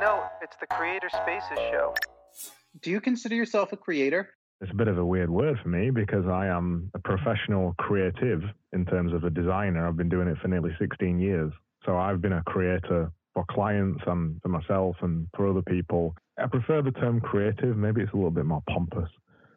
note, it's the Creator Spaces show. Do you consider yourself a creator? It's a bit of a weird word for me because I am a professional creative in terms of a designer. I've been doing it for nearly 16 years. So I've been a creator for clients and for myself and for other people. I prefer the term creative. Maybe it's a little bit more pompous,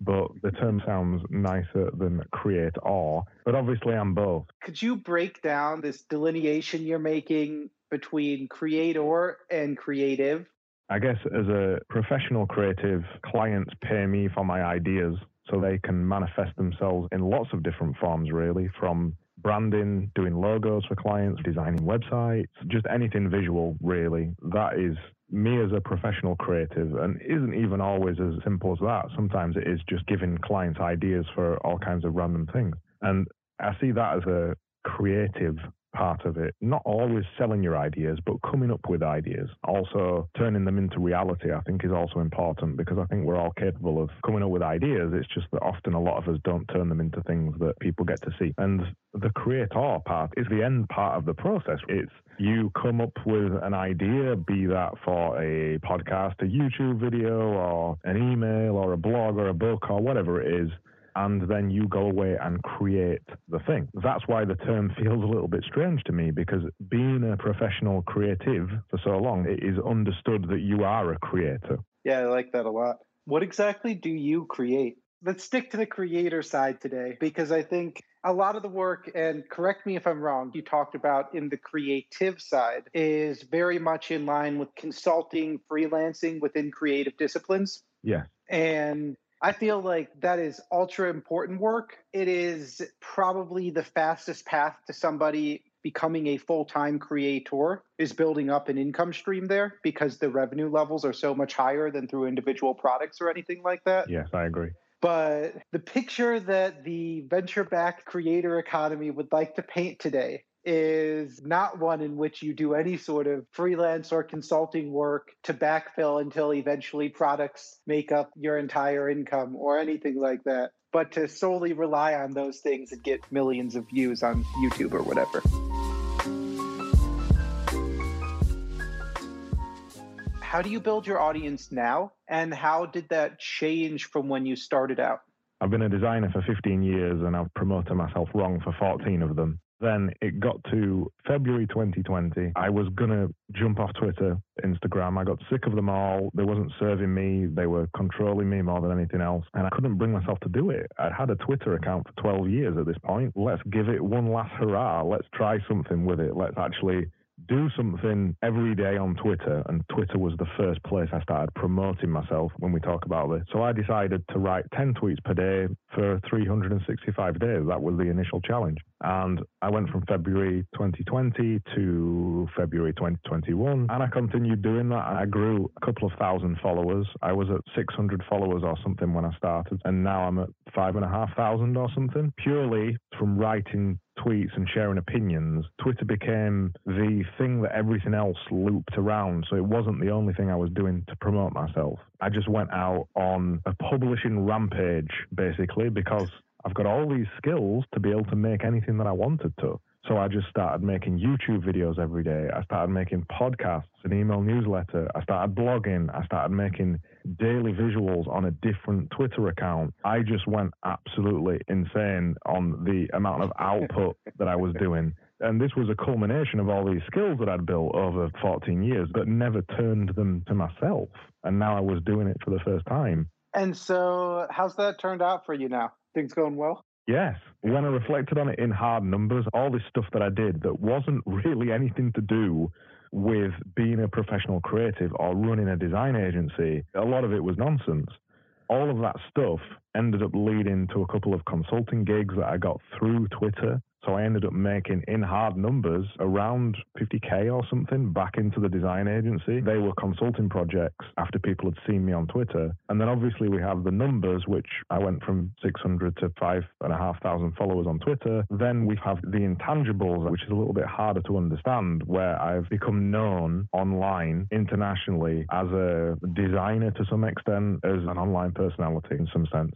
but the term sounds nicer than create or. But obviously, I'm both. Could you break down this delineation you're making between creator and creative? I guess as a professional creative, clients pay me for my ideas so they can manifest themselves in lots of different forms, really, from branding, doing logos for clients, designing websites, just anything visual, really. That is me as a professional creative and isn't even always as simple as that. Sometimes it is just giving clients ideas for all kinds of random things. And I see that as a creative part of it. Not always selling your ideas, but coming up with ideas. Also, turning them into reality, I think, is also important because I think we're all capable of coming up with ideas. It's just that often a lot of us don't turn them into things that people get to see. And the creator part is the end part of the process. It's you come up with an idea, be that for a podcast, a YouTube video, or an email, or a blog, or a book, or whatever it is and then you go away and create the thing. That's why the term feels a little bit strange to me because being a professional creative for so long, it is understood that you are a creator. Yeah, I like that a lot. What exactly do you create? Let's stick to the creator side today because I think a lot of the work, and correct me if I'm wrong, you talked about in the creative side is very much in line with consulting, freelancing within creative disciplines. Yeah. And I feel like that is ultra important work. It is probably the fastest path to somebody becoming a full-time creator is building up an income stream there because the revenue levels are so much higher than through individual products or anything like that. Yes, I agree. But the picture that the venture backed creator economy would like to paint today is not one in which you do any sort of freelance or consulting work to backfill until eventually products make up your entire income or anything like that, but to solely rely on those things and get millions of views on YouTube or whatever. How do you build your audience now? And how did that change from when you started out? I've been a designer for 15 years and I've promoted myself wrong for 14 of them. Then it got to February 2020. I was going to jump off Twitter, Instagram. I got sick of them all. They wasn't serving me. They were controlling me more than anything else. And I couldn't bring myself to do it. I'd had a Twitter account for 12 years at this point. Let's give it one last hurrah. Let's try something with it. Let's actually do something every day on Twitter, and Twitter was the first place I started promoting myself when we talk about this. So I decided to write 10 tweets per day for 365 days. That was the initial challenge. And I went from February 2020 to February 2021, and I continued doing that. I grew a couple of thousand followers. I was at 600 followers or something when I started, and now I'm at five and a half thousand or something, purely from writing tweets and sharing opinions, Twitter became the thing that everything else looped around. So it wasn't the only thing I was doing to promote myself. I just went out on a publishing rampage, basically, because I've got all these skills to be able to make anything that I wanted to. So I just started making YouTube videos every day. I started making podcasts, an email newsletter. I started blogging. I started making daily visuals on a different Twitter account. I just went absolutely insane on the amount of output that I was doing. And this was a culmination of all these skills that I'd built over 14 years, but never turned them to myself. And now I was doing it for the first time. And so, how's that turned out for you now? Things going well? Yes. When I reflected on it in hard numbers, all this stuff that I did that wasn't really anything to do with being a professional creative or running a design agency, a lot of it was nonsense. All of that stuff ended up leading to a couple of consulting gigs that I got through Twitter so I ended up making in hard numbers around 50k or something back into the design agency. They were consulting projects after people had seen me on Twitter. And then obviously we have the numbers, which I went from 600 to five and a half thousand followers on Twitter. Then we have the intangibles, which is a little bit harder to understand, where I've become known online internationally as a designer to some extent, as an online personality in some sense.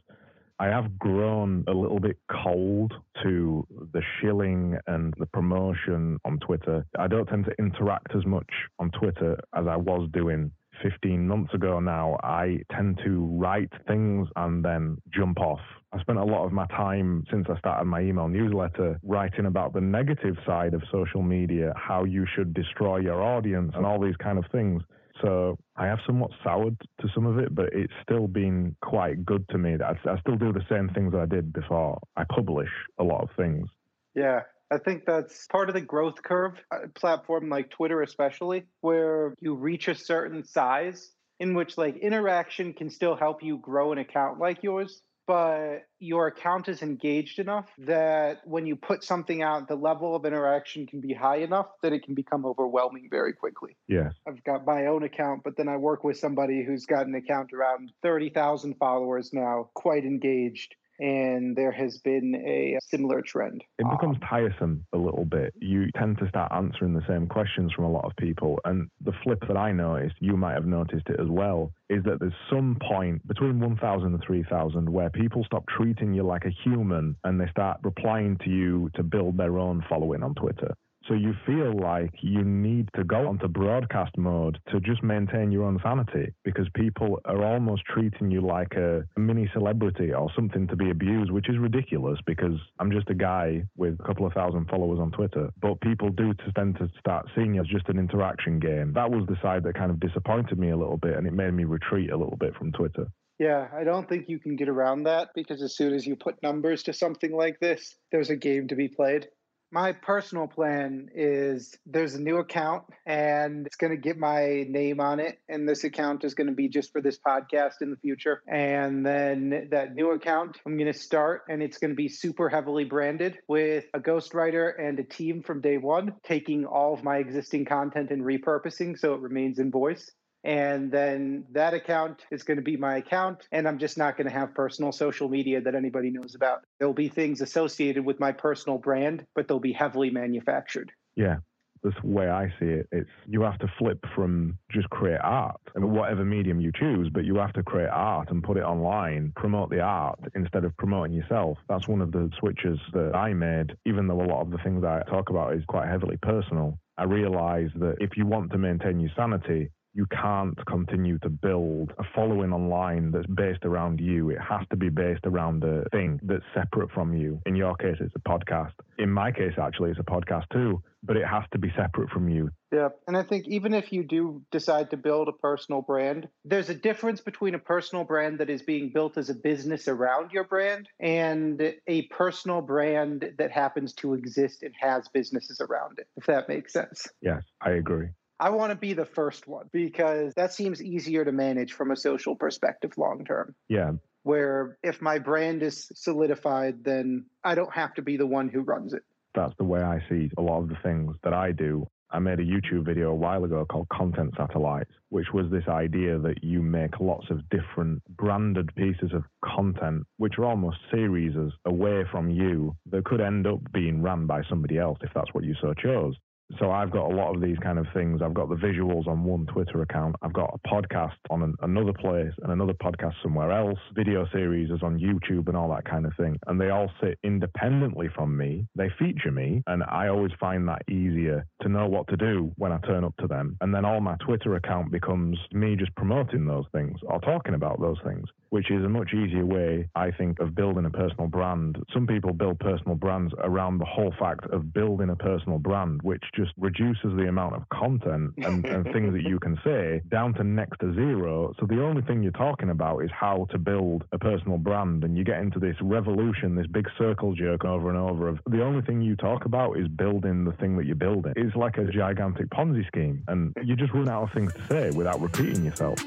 I have grown a little bit cold to the shilling and the promotion on Twitter. I don't tend to interact as much on Twitter as I was doing 15 months ago now, I tend to write things and then jump off. I spent a lot of my time since I started my email newsletter writing about the negative side of social media, how you should destroy your audience and all these kind of things. So I have somewhat soured to some of it, but it's still been quite good to me. I, I still do the same things I did before. I publish a lot of things. Yeah, I think that's part of the growth curve uh, platform like Twitter especially where you reach a certain size in which like interaction can still help you grow an account like yours but your account is engaged enough that when you put something out the level of interaction can be high enough that it can become overwhelming very quickly. Yeah. I've got my own account but then I work with somebody who's got an account around 30,000 followers now quite engaged and there has been a similar trend. It becomes tiresome a little bit. You tend to start answering the same questions from a lot of people. And the flip that I noticed, you might have noticed it as well, is that there's some point between 1,000 and 3,000 where people stop treating you like a human and they start replying to you to build their own following on Twitter. So you feel like you need to go onto broadcast mode to just maintain your own sanity because people are almost treating you like a mini celebrity or something to be abused, which is ridiculous because I'm just a guy with a couple of thousand followers on Twitter. But people do tend to start seeing it as just an interaction game. That was the side that kind of disappointed me a little bit and it made me retreat a little bit from Twitter. Yeah, I don't think you can get around that because as soon as you put numbers to something like this, there's a game to be played my personal plan is there's a new account and it's going to get my name on it. And this account is going to be just for this podcast in the future. And then that new account i'm going to start and it's going to be super heavily branded with a ghostwriter and a team from day one taking all of my existing content and repurposing so it remains in voice and then that account is going to be my account and i'm just not going to have personal social media that anybody knows about there'll be things associated with my personal brand but they'll be heavily manufactured yeah that's the way I see it. It's you have to flip from just create art and whatever medium you choose, but you have to create art and put it online, promote the art instead of promoting yourself. That's one of the switches that I made, even though a lot of the things I talk about is quite heavily personal. I realized that if you want to maintain your sanity, you can't continue to build a following online that's based around you. It has to be based around a thing that's separate from you. In your case, it's a podcast. In my case, actually, it's a podcast too, but it has to be separate from you. Yeah. And I think even if you do decide to build a personal brand, there's a difference between a personal brand that is being built as a business around your brand and a personal brand that happens to exist and has businesses around it, if that makes sense. Yes, I agree. I want to be the first one because that seems easier to manage from a social perspective long term. Yeah. Where if my brand is solidified, then I don't have to be the one who runs it. That's the way I see a lot of the things that I do. I made a YouTube video a while ago called Content Satellites, which was this idea that you make lots of different branded pieces of content, which are almost series away from you, that could end up being run by somebody else if that's what you so chose. So I've got a lot of these kind of things. I've got the visuals on one Twitter account. I've got a podcast on an, another place and another podcast somewhere else. Video series is on YouTube and all that kind of thing. And they all sit independently from me. They feature me. And I always find that easier to know what to do when I turn up to them. And then all my Twitter account becomes me just promoting those things or talking about those things, which is a much easier way, I think, of building a personal brand. Some people build personal brands around the whole fact of building a personal brand, which just reduces the amount of content and, and things that you can say down to next to zero. So the only thing you're talking about is how to build a personal brand. And you get into this revolution, this big circle jerk over and over of the only thing you talk about is building the thing that you're building. It's like a gigantic Ponzi scheme. And you just run out of things to say without repeating yourself.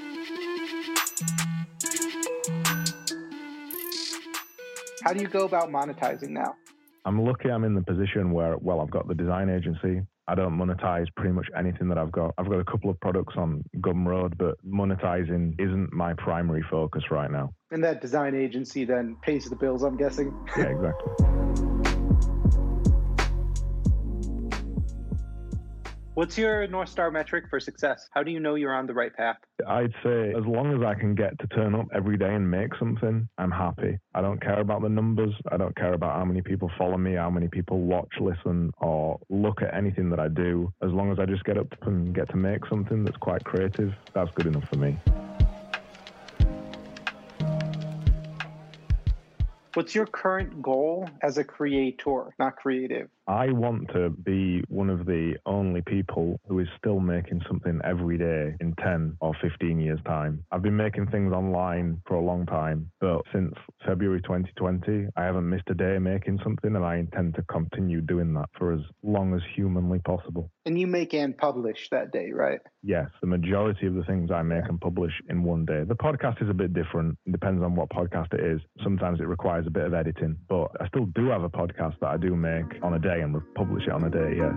How do you go about monetizing now? I'm lucky I'm in the position where, well, I've got the design agency. I don't monetize pretty much anything that I've got. I've got a couple of products on Gumroad, but monetizing isn't my primary focus right now. And that design agency then pays the bills, I'm guessing. Yeah, exactly. What's your North Star metric for success? How do you know you're on the right path? I'd say as long as I can get to turn up every day and make something, I'm happy. I don't care about the numbers. I don't care about how many people follow me, how many people watch, listen, or look at anything that I do. As long as I just get up and get to make something that's quite creative, that's good enough for me. What's your current goal as a creator, not creative? I want to be one of the only people who is still making something every day in 10 or 15 years' time. I've been making things online for a long time, but since February 2020, I haven't missed a day making something, and I intend to continue doing that for as long as humanly possible. And you make and publish that day, right? Yes, the majority of the things I make and publish in one day. The podcast is a bit different. It depends on what podcast it is. Sometimes it requires a bit of editing, but I still do have a podcast that I do make on a day and publish it on a day, yeah.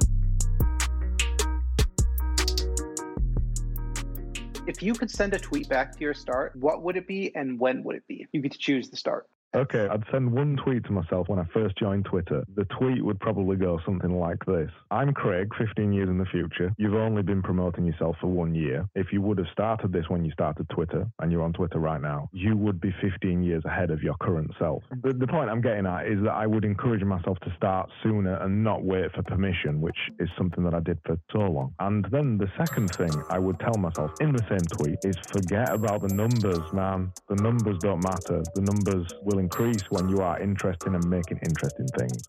If you could send a tweet back to your start, what would it be and when would it be? You get to choose the start. Okay, I'd send one tweet to myself when I first joined Twitter. The tweet would probably go something like this I'm Craig, 15 years in the future. You've only been promoting yourself for one year. If you would have started this when you started Twitter, and you're on Twitter right now, you would be 15 years ahead of your current self. The, the point I'm getting at is that I would encourage myself to start sooner and not wait for permission, which is something that I did for so long. And then the second thing I would tell myself in the same tweet is forget about the numbers, man. The numbers don't matter. The numbers will increase when you are interested in making interesting things.